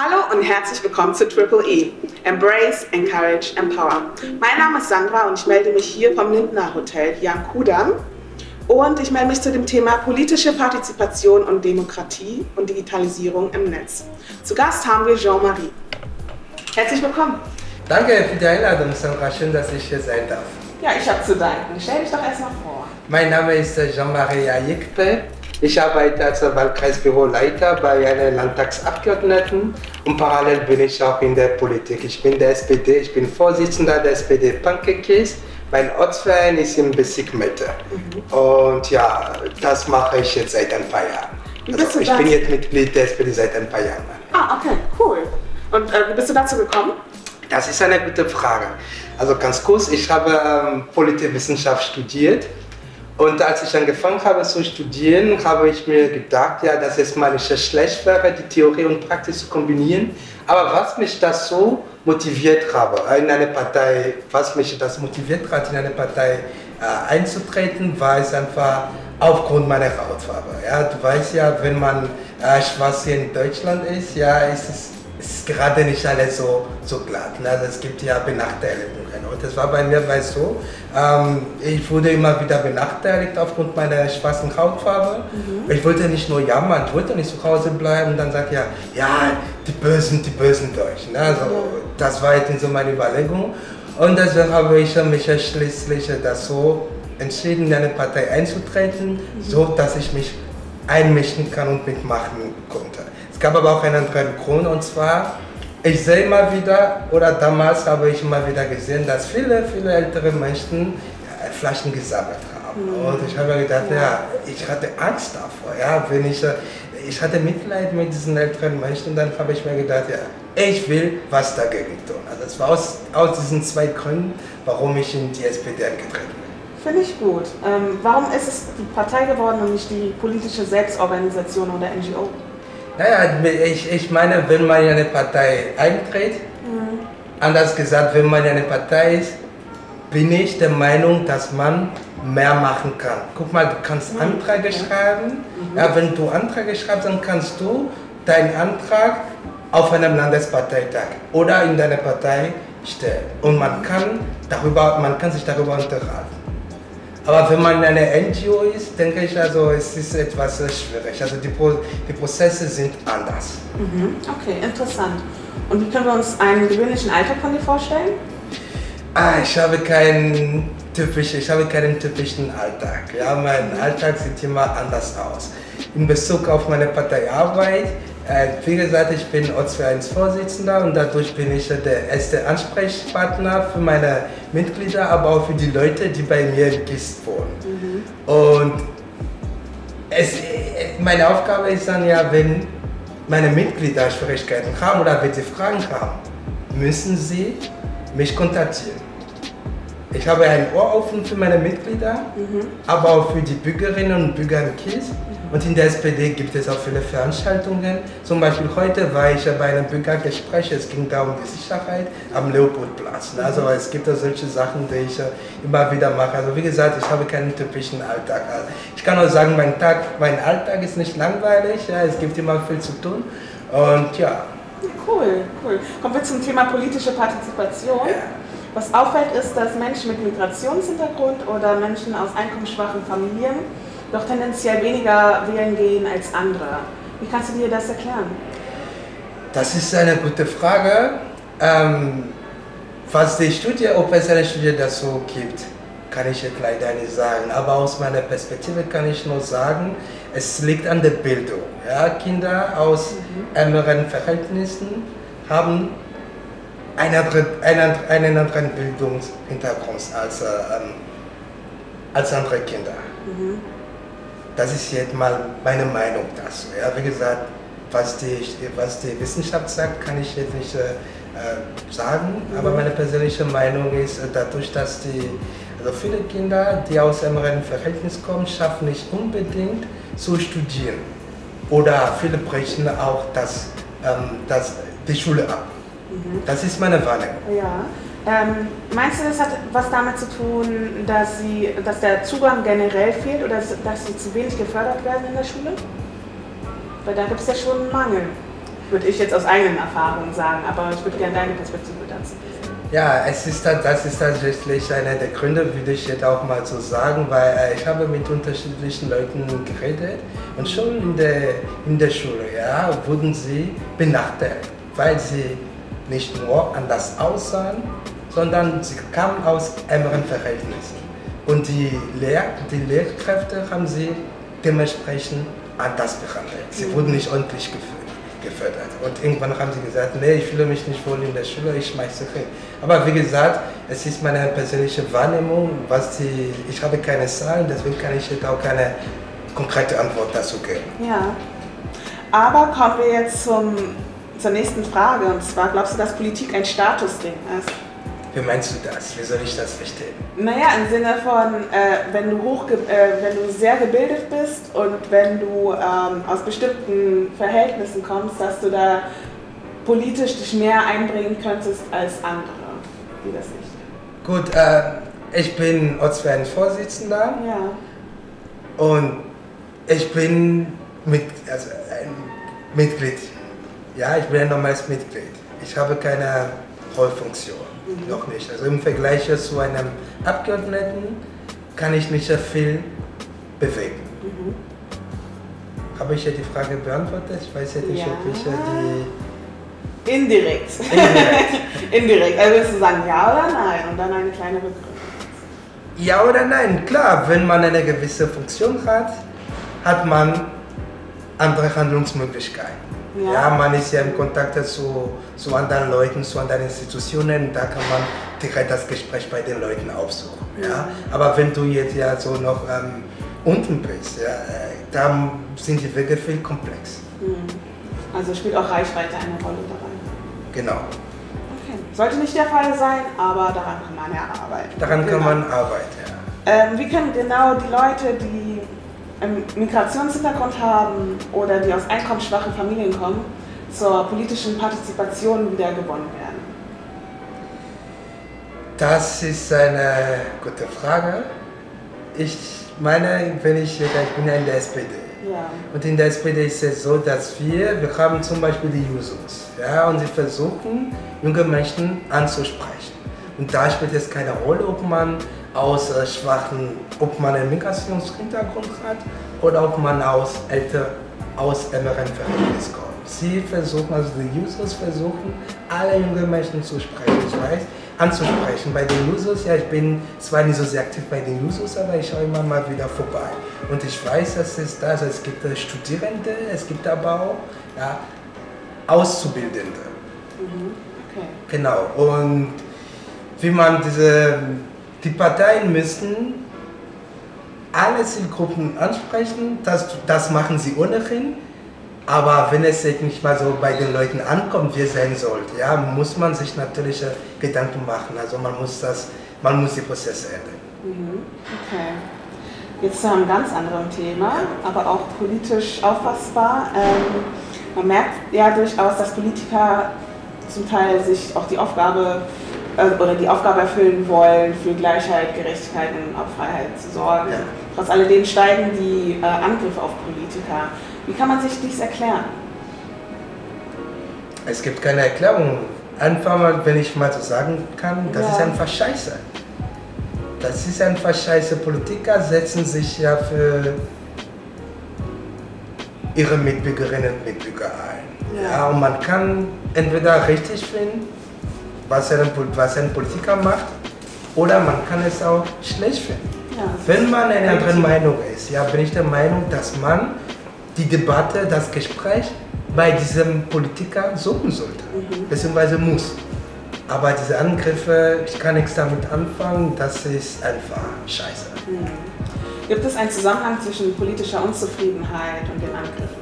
Hallo und herzlich willkommen zu Triple E. Embrace, Encourage, Empower. Mein Name ist Sandra und ich melde mich hier vom Lindner Hotel hier am Kudamm. Und ich melde mich zu dem Thema politische Partizipation und Demokratie und Digitalisierung im Netz. Zu Gast haben wir Jean-Marie. Herzlich willkommen. Danke für die Einladung, Sandra. Schön, dass ich hier sein darf. Ja, ich habe zu danken. Stell dich doch erstmal vor. Mein Name ist Jean-Marie Ayekpe. Ich arbeite als Wahlkreisbüroleiter bei einer Landtagsabgeordneten und parallel bin ich auch in der Politik. Ich bin der SPD, ich bin Vorsitzender der SPD Pankekis. Mein Ortsverein ist im Bezirk Mitte. Mhm. Und ja, das mache ich jetzt seit ein paar Jahren. Also, ich bin jetzt Mitglied der SPD seit ein paar Jahren. Ah, okay, cool. Und äh, wie bist du dazu gekommen? Das ist eine gute Frage. Also ganz kurz, ich habe ähm, Politikwissenschaft studiert und als ich angefangen habe zu studieren, habe ich mir gedacht, ja, dass es mal nicht schlecht wäre, die Theorie und Praxis zu kombinieren. Aber was mich das so motiviert habe, in eine Partei, was mich das motiviert hat, in eine Partei äh, einzutreten, war es einfach aufgrund meiner Hautfarbe. Ja, du weißt ja, wenn man äh, schwarz hier in Deutschland ist, ja, ist es ist gerade nicht alles so, so glatt. Ne? Also es gibt ja Benachteiligungen. Und das war bei mir weil so, ähm, ich wurde immer wieder benachteiligt aufgrund meiner schwarzen Hautfarbe. Mhm. Ich wollte nicht nur jammern, ich wollte nicht zu Hause bleiben und dann sagt ja, ja, die Bösen, die Bösen Deutschen. Ne? Also, Das war jetzt so meine Überlegung. Und deswegen habe ich mich schließlich so entschieden, in eine Partei einzutreten, mhm. so dass ich mich einmischen kann und mitmachen konnte. Es gab aber auch einen anderen Grund und zwar, ich sehe immer wieder, oder damals habe ich immer wieder gesehen, dass viele, viele ältere Menschen Flaschen gesammelt haben. Mhm. Und ich habe gedacht, ja. ja, ich hatte Angst davor. Ja, wenn ich, ich hatte Mitleid mit diesen älteren Menschen, dann habe ich mir gedacht, ja, ich will was dagegen tun. Also es war aus, aus diesen zwei Gründen, warum ich in die SPD eingetreten bin. Finde ich gut. Ähm, warum ist es die Partei geworden und nicht die politische Selbstorganisation oder NGO? Naja, ich, ich meine, wenn man in eine Partei eintritt, mhm. anders gesagt, wenn man in eine Partei ist, bin ich der Meinung, dass man mehr machen kann. Guck mal, du kannst mhm. Anträge schreiben. Mhm. Ja, wenn du Anträge schreibst, dann kannst du deinen Antrag auf einem Landesparteitag oder in deiner Partei stellen. Und man kann, darüber, man kann sich darüber unterhalten. Aber wenn man eine NGO ist, denke ich, also es ist etwas schwierig. Also die, Pro die Prozesse sind anders. Mhm. Okay, interessant. Und wie können wir uns einen gewöhnlichen Alltag von dir vorstellen? Ah, ich habe keinen typischen, ich habe keinen typischen Alltag. Ja, mein Alltag sieht immer anders aus. In Bezug auf meine Parteiarbeit äh, wie gesagt, ich bin Ortsvereinsvorsitzender und dadurch bin ich der erste Ansprechpartner für meine Mitglieder, aber auch für die Leute, die bei mir in Gist wohnen. Mhm. Und es, meine Aufgabe ist dann ja, wenn meine Mitglieder Schwierigkeiten haben oder wenn sie Fragen haben, müssen sie mich kontaktieren. Ich habe ein Ohr offen für meine Mitglieder, mhm. aber auch für die Bürgerinnen und Bürger in Kies. Und in der SPD gibt es auch viele Veranstaltungen. Zum Beispiel heute war ich bei einem Bürgergespräch, es ging da um die Sicherheit am Leopoldplatz. Also es gibt auch solche Sachen, die ich immer wieder mache. Also wie gesagt, ich habe keinen typischen Alltag. Ich kann auch sagen, mein, Tag, mein Alltag ist nicht langweilig, ja, es gibt immer viel zu tun. Und ja. Cool, cool. Kommen wir zum Thema politische Partizipation. Ja. Was auffällt, ist, dass Menschen mit Migrationshintergrund oder Menschen aus einkommensschwachen Familien doch tendenziell weniger wählen gehen als andere. Wie kannst du dir das erklären? Das ist eine gute Frage. Ähm, was die Studie, ob es eine Studie dazu gibt, kann ich jetzt leider nicht sagen. Aber aus meiner Perspektive kann ich nur sagen, es liegt an der Bildung. Ja, Kinder aus mhm. ärmeren Verhältnissen haben einen anderen, einen, einen anderen Bildungshintergrund als, äh, ähm, als andere Kinder. Mhm. Das ist jetzt mal meine Meinung dazu. Ja, wie gesagt, was die, was die Wissenschaft sagt, kann ich jetzt nicht äh, sagen, mhm. aber meine persönliche Meinung ist, äh, dadurch, dass die, also viele Kinder, die aus einem Verhältnis kommen, schaffen nicht unbedingt zu studieren. Oder viele brechen auch das, ähm, das, die Schule ab. Mhm. Das ist meine Wahrnehmung. Ja. Ähm, meinst du, das hat was damit zu tun, dass, sie, dass der Zugang generell fehlt oder dass sie zu wenig gefördert werden in der Schule? Weil da gibt es ja schon einen Mangel. würde ich jetzt aus eigenen Erfahrungen sagen, aber ich würde gerne deine Perspektive dazu. Ja, es ist, das ist tatsächlich einer der Gründe, würde ich jetzt auch mal so sagen, weil äh, ich habe mit unterschiedlichen Leuten geredet und schon in der, in der Schule ja, wurden sie benachteiligt, weil sie nicht nur anders aussahen, sondern sie kamen aus ärmeren Verhältnissen. Und die, Lehr die Lehrkräfte haben sie dementsprechend anders behandelt. Sie mhm. wurden nicht ordentlich gefördert. Und irgendwann haben sie gesagt, nee, ich fühle mich nicht wohl in der Schule, ich schmeiße hin. Aber wie gesagt, es ist meine persönliche Wahrnehmung, was die, ich habe keine Zahlen, deswegen kann ich jetzt auch keine konkrete Antwort dazu geben. Ja, aber kommen wir jetzt zum, zur nächsten Frage, und zwar, glaubst du, dass Politik ein Statusding ist? Wie meinst du das? Wie soll ich das verstehen? Naja, im Sinne von, äh, wenn, du hoch, äh, wenn du sehr gebildet bist und wenn du ähm, aus bestimmten Verhältnissen kommst, dass du da politisch dich mehr einbringen könntest als andere. Wie das nicht? Gut, äh, ich bin Ortsverein-Vorsitzender. Ja. Und ich bin mit, also ein Mitglied. Ja, ich bin ein normales Mitglied. Ich habe keine Rollfunktion. Mhm. Noch nicht. Also im Vergleich zu einem Abgeordneten kann ich nicht sehr viel bewegen. Mhm. Habe ich ja die Frage beantwortet? Ich weiß ja nicht, ja. ob ich ja die Indirekt. Indirekt. Indirekt. Also willst du sagen ja oder nein und dann eine kleine Begründung. Ja oder nein, klar, wenn man eine gewisse Funktion hat, hat man andere Handlungsmöglichkeiten. Ja. ja. man ist ja in Kontakt zu, zu anderen Leuten, zu anderen Institutionen, da kann man direkt das Gespräch bei den Leuten aufsuchen. Ja? Aber wenn du jetzt ja so noch ähm, unten bist, ja, äh, da sind die Wege viel komplex. Hm. Also spielt auch Reichweite eine Rolle dabei. Genau. Okay. Sollte nicht der Fall sein, aber daran kann man ja arbeiten. Daran genau. kann man arbeiten, ja. Ähm, wie können genau die Leute, die einen Migrationshintergrund haben oder die aus einkommensschwachen Familien kommen, zur politischen Partizipation wieder gewonnen werden? Das ist eine gute Frage. Ich meine, wenn ich, ich bin ja in der SPD. Ja. Und in der SPD ist es so, dass wir, wir haben zum Beispiel die Jusos, ja, und sie versuchen, junge Menschen anzusprechen. Und da spielt es keine Rolle, ob man aus äh, schwachen, ob man einen Migrationshintergrund hat oder ob man aus älter, aus ärmeren Verhältnissen kommt. Sie versuchen, also die Jusos versuchen, alle junge Menschen zu sprechen. Ich weiß, anzusprechen. Bei den Jusos, ja, ich bin zwar nicht so sehr aktiv bei den Jusos, aber ich schaue immer mal wieder vorbei. Und ich weiß, dass es da, also es gibt Studierende, es gibt aber auch ja, Auszubildende. Mhm. Okay. Genau. Und wie man diese, die Parteien müssen alle Zielgruppen ansprechen, das, das machen sie ohnehin. Aber wenn es nicht mal so bei den Leuten ankommt, wie es sein sollte, ja, muss man sich natürlich Gedanken machen. Also man muss, das, man muss die Prozesse ändern. Mhm. Okay. Jetzt zu einem ganz anderen Thema, aber auch politisch auffassbar. Ähm, man merkt ja durchaus, dass Politiker zum Teil sich auch die Aufgabe äh, oder die Aufgabe erfüllen wollen, für Gleichheit, Gerechtigkeit und auch Freiheit zu sorgen. Ja. Trotz alledem steigen die äh, Angriffe auf Politiker. Wie kann man sich dies erklären? Es gibt keine Erklärung. Einfach mal, wenn ich mal so sagen kann, das ja. ist einfach scheiße. Das ist einfach scheiße. Politiker setzen sich ja für ihre Mitbürgerinnen und Mitbürger ein. Ja. ja. und man kann entweder richtig finden, was ein, was ein Politiker macht, oder man kann es auch schlecht finden. Ja, Wenn man eine andere Meinung ist, ja, bin ich der Meinung, dass man die Debatte, das Gespräch bei diesem Politiker suchen sollte, mhm. beziehungsweise muss. Aber diese Angriffe, ich kann nichts damit anfangen, das ist einfach scheiße. Mhm. Gibt es einen Zusammenhang zwischen politischer Unzufriedenheit und den Angriffen?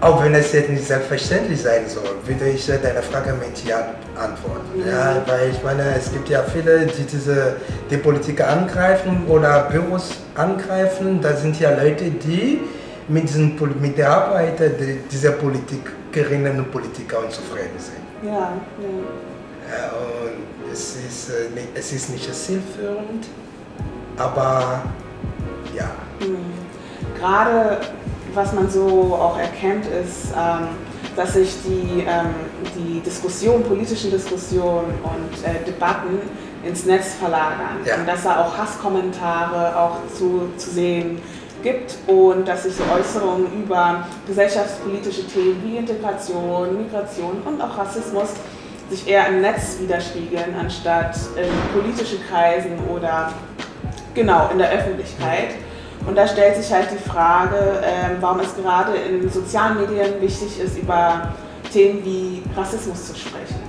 Auch wenn es jetzt nicht selbstverständlich sein soll, würde ich deine Frage mit Ja antworten. Ja, weil ich meine, es gibt ja viele, die diese die Politiker angreifen oder Büros angreifen. Da sind ja Leute, die mit, diesen, mit der Arbeit dieser Politikerinnen und Politiker unzufrieden sind. Ja, ja. ja und es ist, äh, es ist nicht zielführend, aber ja. Mhm. Gerade was man so auch erkennt, ist, ähm, dass sich die, ähm, die Diskussion, politischen Diskussionen und äh, Debatten ins Netz verlagern Ja. und dass da auch Hasskommentare auch zu, zu sehen gibt und dass sich so Äußerungen über gesellschaftspolitische Themen wie Integration, Migration und auch Rassismus sich eher im Netz widerspiegeln, anstatt in politischen Kreisen oder genau in der Öffentlichkeit. Und da stellt sich halt die Frage, ähm, warum es gerade in sozialen Medien wichtig ist, über Themen wie Rassismus zu sprechen.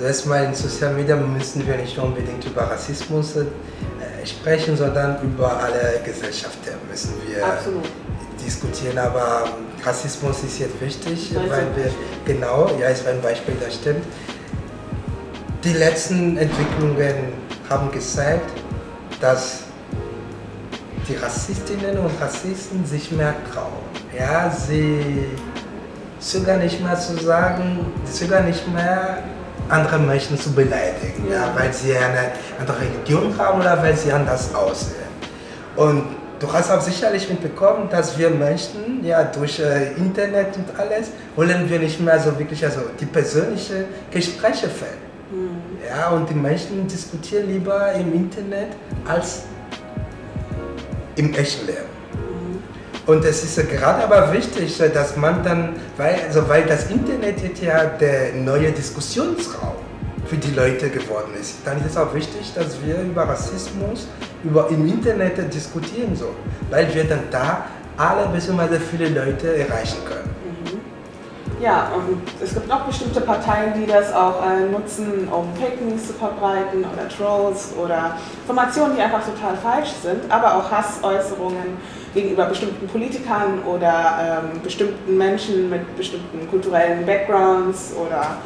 Erstmal in Social Media müssen wir nicht unbedingt über Rassismus äh, sprechen, sondern über alle Gesellschaften müssen wir Absolut. diskutieren. Aber Rassismus ist jetzt wichtig, Weil wir, genau, ja, ist ein Beispiel, das stimmt. Die letzten Entwicklungen haben gezeigt, dass die Rassistinnen und Rassisten sich mehr trauen. Ja, sie zögern nicht mehr zu sagen, sie zögern nicht mehr andere Menschen zu beleidigen, ja. Ja. weil sie eine andere Religion haben oder weil sie anders aussehen. Und du hast auch sicherlich mitbekommen, dass wir Menschen, ja, durch äh, Internet und alles, wollen wir nicht mehr so wirklich also die persönlichen Gespräche führen. Ja, und die Menschen diskutieren lieber im Internet als im echten Leben. Und es ist gerade aber wichtig, dass man dann, weil, also weil das Internet jetzt ja der neue Diskussionsraum für die Leute geworden ist, dann ist es auch wichtig, dass wir über Rassismus über, im Internet diskutieren sollen, weil wir dann da alle bzw. viele Leute erreichen können. Ja, und es gibt auch bestimmte Parteien, die das auch äh, nutzen, um Fake News zu verbreiten oder Trolls oder Informationen, die einfach total falsch sind, aber auch Hassäußerungen gegenüber bestimmten Politikern oder ähm, bestimmten Menschen mit bestimmten kulturellen Backgrounds oder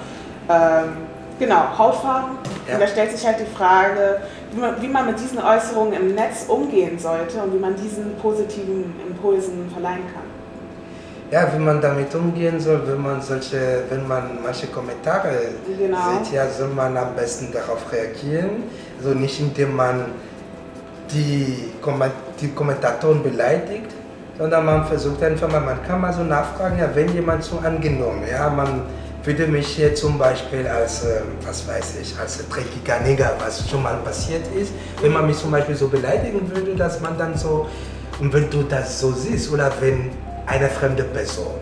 ähm, genau, Hautfarben. Ja. Und da stellt sich halt die Frage, wie man, wie man mit diesen Äußerungen im Netz umgehen sollte und wie man diesen positiven Impulsen verleihen kann. Ja, wie man damit umgehen soll, wenn man solche, wenn man manche Kommentare Genau. sieht, ja, soll man am besten darauf reagieren. Also nicht indem man die, Komment die Kommentatoren beleidigt, sondern man versucht einfach mal, man kann mal so nachfragen, ja, wenn jemand so angenommen, ja, man würde mich hier zum Beispiel als, ähm, was weiß ich, als dreckiger Neger, was schon mal passiert ist, wenn man mich zum Beispiel so beleidigen würde, dass man dann so, und wenn du das so siehst, oder wenn eine fremde Person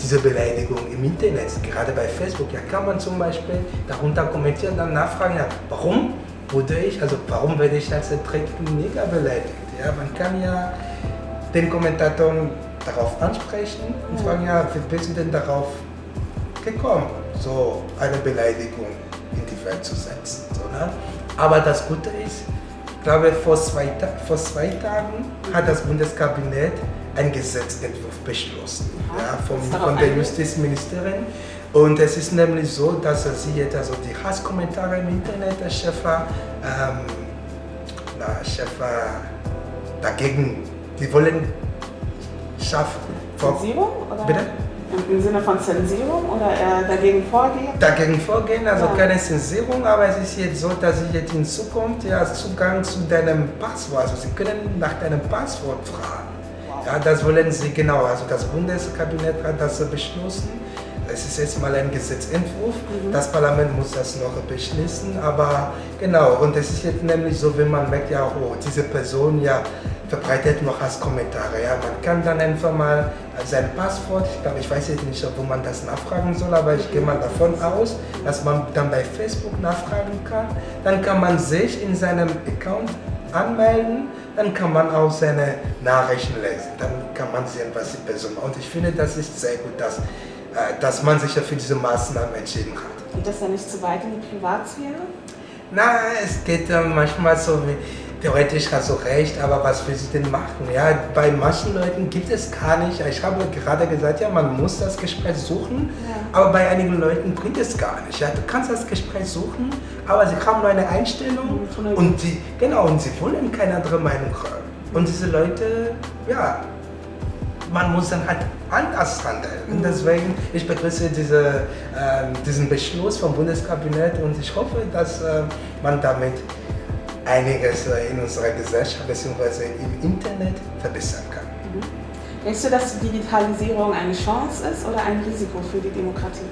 diese Beleidigung im Internet, gerade bei Facebook, ja, kann man zum Beispiel darunter kommentieren, dann nachfragen, ja, warum wurde ich, also warum werde ich als dreckigen Neger beleidigt? Ja, man kann ja den Kommentatoren darauf ansprechen und fragen, ja, wie bist du denn darauf gekommen, so eine Beleidigung in die Welt zu setzen. So, ne? Aber das Gute ist, ich glaube, vor zwei, vor zwei Tagen hat das Bundeskabinett einen Gesetzentwurf beschlossen ja, vom, von der? Justizministerin. Und es ist nämlich so, dass sie jetzt also die Hasskommentare im Internet, der Schäfer, ähm, na, Schäfer dagegen, die wollen schaffen. Zensierung? Oder? Bitte? Im, Sinne von Zensierung oder eher dagegen vorgehen? dagegen vorgehen, also Ja. keine Zensierung, aber es ist jetzt so, dass sie jetzt in Zukunft ja Zugang zu deinem Passwort, also sie können nach deinem Passwort fragen. Ja, das wollen sie genau, also das Bundeskabinett hat das beschlossen. Es ist jetzt mal ein Gesetzentwurf, das Parlament muss das noch beschließen, aber genau, und es ist jetzt nämlich so, wenn man merkt, ja, oh, diese Person ja verbreitet noch als Kommentare, ja, man kann dann einfach mal sein Passwort, ich glaube, ich weiß jetzt nicht, wo man das nachfragen soll, aber ich gehe mal davon aus, dass man dann bei Facebook nachfragen kann, dann kann man sich in seinem Account anmelden, dann kann man auch seine Nachrichten lesen, dann kann man sehen, was die Person macht. Und ich finde, das ist sehr gut, dass, äh, dass man sich ja für diese Maßnahmen entschieden hat. Geht das ja nicht zu weit in die Privatsphäre? Na, es geht äh, manchmal so, wie, theoretisch hast du recht, aber was willst du denn machen? Ja, bei manchen Leuten gibt es gar nicht. Ich habe gerade gesagt, ja, man muss das Gespräch suchen, Ja. aber bei einigen Leuten bringt es gar nicht. Ja, du kannst das Gespräch suchen, aber sie haben nur eine Einstellung Mhm, und sie, genau, und sie wollen keine andere Meinung hören. Und diese Leute, ja, man muss dann halt anders handeln. Und deswegen, ich begrüße diese, ähm, diesen Beschluss vom Bundeskabinett und ich hoffe, dass äh, man damit einiges in unserer Gesellschaft bzw. im Internet verbessern kann. Denkst du, dass die Digitalisierung eine Chance ist oder ein Risiko für die Demokratie?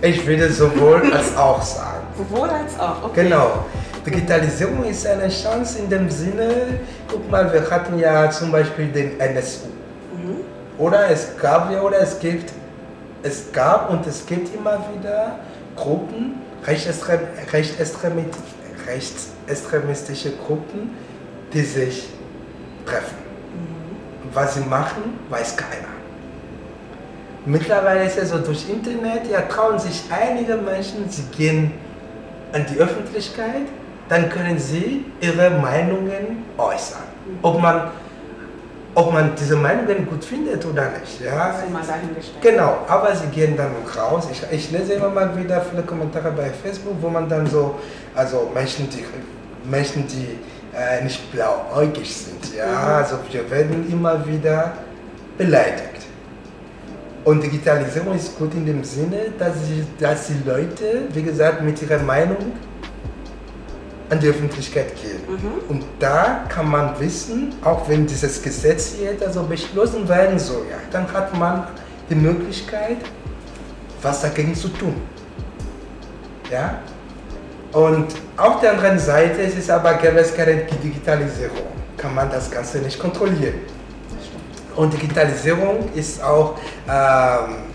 Ich würde sowohl als auch sagen. Sowohl als auch, okay. Genau. Digitalisierung ist eine Chance in dem Sinne, guck mal, wir hatten ja zum Beispiel den NSU. Mhm. Oder es gab ja oder es gibt, es gab und es gibt immer wieder Gruppen, rechtsextremistische Gruppen, die sich treffen. Mhm. Was sie machen, weiß keiner. Mittlerweile ist es so durch Internet, ja trauen sich einige Menschen, sie gehen an die Öffentlichkeit, dann können sie ihre Meinungen äußern. Mhm. Ob man, ob man diese Meinungen gut findet oder nicht. Ja. Genau, aber sie gehen dann raus. Ich, ich lese immer mal wieder viele Kommentare bei Facebook, wo man dann so, also Menschen, die, Menschen, die äh, nicht blauäugig sind. Ja? Mhm. Also wir werden immer wieder beleidigt. Und Digitalisierung ist gut in dem Sinne, dass, sie, dass die Leute, wie gesagt, mit ihrer Meinung an die Öffentlichkeit gehen. Mhm. Und da kann man wissen, auch wenn dieses Gesetz jetzt also beschlossen werden soll, ja, dann hat man die Möglichkeit, was dagegen zu tun. Ja? Und auf der anderen Seite ist es aber, gäbe es keine Digitalisierung, kann man das Ganze nicht kontrollieren. Und Digitalisierung ist auch, ähm,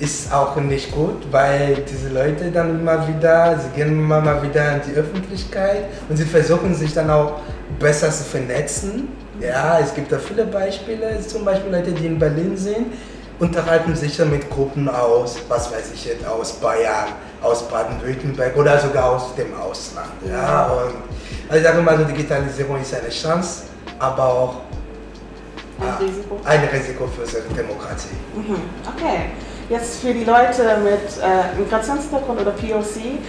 ist auch nicht gut, weil diese Leute dann immer wieder, sie gehen immer mal wieder in die Öffentlichkeit und sie versuchen sich dann auch besser zu vernetzen. Ja, es gibt da viele Beispiele, zum Beispiel Leute, die in Berlin sind, unterhalten sich dann mit Gruppen aus, was weiß ich jetzt, aus Bayern, aus Baden-Württemberg oder sogar aus dem Ausland. Ja, und also ich sage mal, so Digitalisierung ist eine Chance, aber auch ein Risiko? Ein Risiko für die Demokratie. Mhm. Okay. Jetzt für die Leute mit äh, Migrationshintergrund oder POC,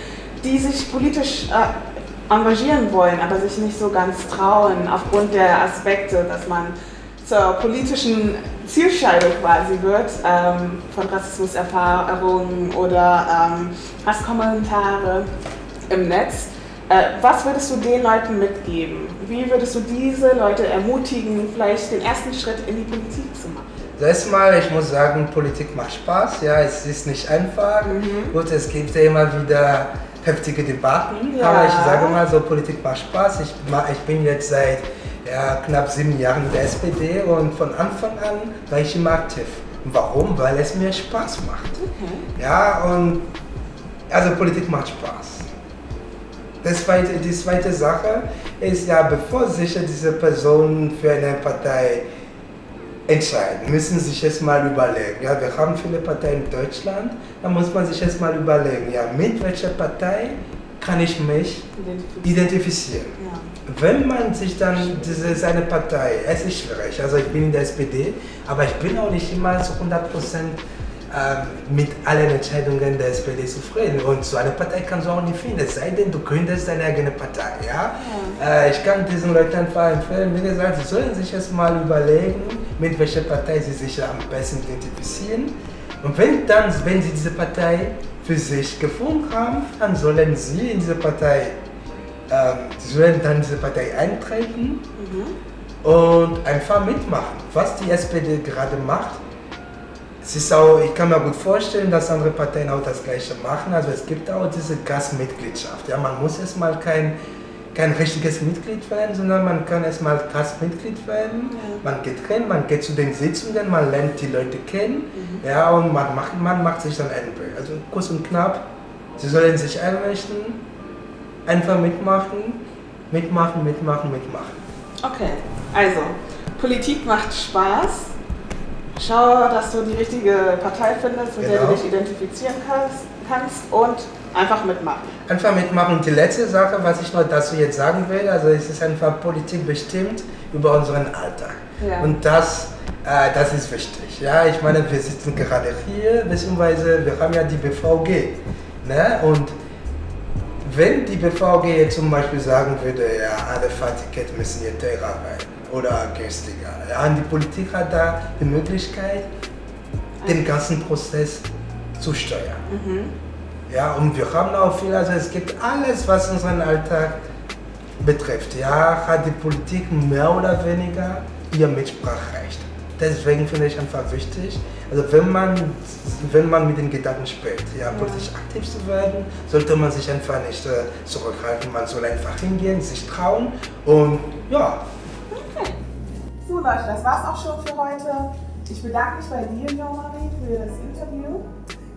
die sich politisch äh, engagieren wollen, aber sich nicht so ganz trauen aufgrund der Aspekte, dass man zur politischen Zielscheibe quasi wird ähm, von Rassismuserfahrungen oder ähm, Hasskommentare im Netz. Äh, was würdest du den Leuten mitgeben? Wie würdest du diese Leute ermutigen, vielleicht den ersten Schritt in die Politik zu machen? Erstmal, ich muss sagen, Politik macht Spaß. Ja, es ist nicht einfach. Mhm. Gut, es gibt ja immer wieder heftige Debatten. Ja. Aber ich sage mal so, Politik macht Spaß. Ich, ich bin jetzt seit ja, knapp sieben Jahren in der SPD und von Anfang an war ich immer aktiv. Warum? Weil es mir Spaß macht. Okay. Ja, und also Politik macht Spaß. Das zweite, die zweite Sache ist ja, bevor sich diese Personen für eine Partei entscheiden, müssen sie sich erstmal überlegen. Ja, wir haben viele Parteien in Deutschland, da muss man sich erstmal überlegen, ja, mit welcher Partei kann ich mich identifizieren. Ja. Wenn man sich dann, diese, seine Partei, es ist schwierig, also ich bin in der SPD, aber ich bin auch nicht immer zu 100 Prozent mit allen Entscheidungen der SPD zufrieden. Und so eine Partei kannst du auch nicht finden, es sei denn, du gründest deine eigene Partei. Ja? ja. Äh, ich kann diesen Leuten einfach empfehlen, wie gesagt, sie sollen sich erstmal überlegen, mit welcher Partei sie sich am besten identifizieren. Und wenn, dann, wenn sie diese Partei für sich gefunden haben, dann sollen sie in diese Partei, ähm, sie sollen dann diese Partei eintreten mhm. und einfach mitmachen. Was die SPD gerade macht, es ist auch, ich kann mir gut vorstellen, dass andere Parteien auch das Gleiche machen. Also es gibt auch diese Gastmitgliedschaft. Ja, man muss erstmal kein, kein richtiges Mitglied werden, sondern man kann erstmal Gastmitglied werden. Ja. Man geht rein, man geht zu den Sitzungen, man lernt die Leute kennen mhm. ja, und man macht, man macht sich dann ein Bild. Also kurz und knapp, sie sollen sich einrichten, einfach mitmachen, mitmachen, mitmachen, mitmachen. Okay, also Politik macht Spaß Schau, dass du die richtige Partei findest, mit genau. der du dich identifizieren kannst, kannst und einfach mitmachen. Einfach mitmachen. Und die letzte Sache, was ich noch dazu jetzt sagen will, also es ist einfach Politik bestimmt über unseren Alltag. Ja. Und das, äh, das ist wichtig. Ja, ich meine, wir sitzen gerade hier, beziehungsweise wir haben ja die BVG. Ne? Und wenn die BVG jetzt zum Beispiel sagen würde, ja, alle Fahrtickets müssen hier teurer werden oder günstiger. Ja, und die Politik hat da die Möglichkeit, den ganzen Prozess zu steuern. Mhm. Ja, und wir haben auch viel, also es gibt alles, was unseren Alltag betrifft. Ja, hat die Politik mehr oder weniger ihr Mitspracherecht. Deswegen finde ich einfach wichtig, also wenn man, wenn man mit den Gedanken spielt, ja, politisch aktiv zu werden, sollte man sich einfach nicht äh, zurückhalten. Man soll einfach hingehen, sich trauen und ja. So Leute, das war's auch schon für heute. Ich bedanke mich bei dir, Jean-Marie, für das Interview.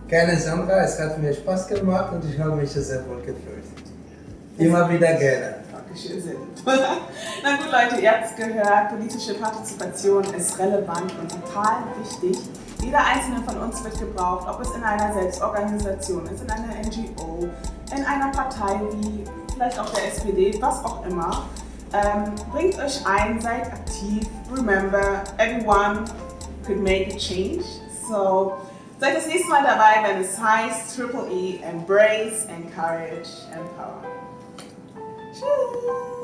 Gerne, Sandra, es hat mir Spaß gemacht und ich habe mich sehr wohl gefühlt. Immer wieder gerne. Dankeschön, lieb. Na gut, Leute, ihr habt es gehört, politische Partizipation ist relevant und total wichtig. Jeder einzelne von uns wird gebraucht, ob es in einer Selbstorganisation ist, in einer NGO, in einer Partei wie vielleicht auch der SPD, was auch immer. Um, ähm, bringt euch ein, seid aktiv. Remember, everyone could make a change. So, seid das nächste Mal dabei, wenn es heißt Triple E, Embrace, Encourage, Empower. Tschüss!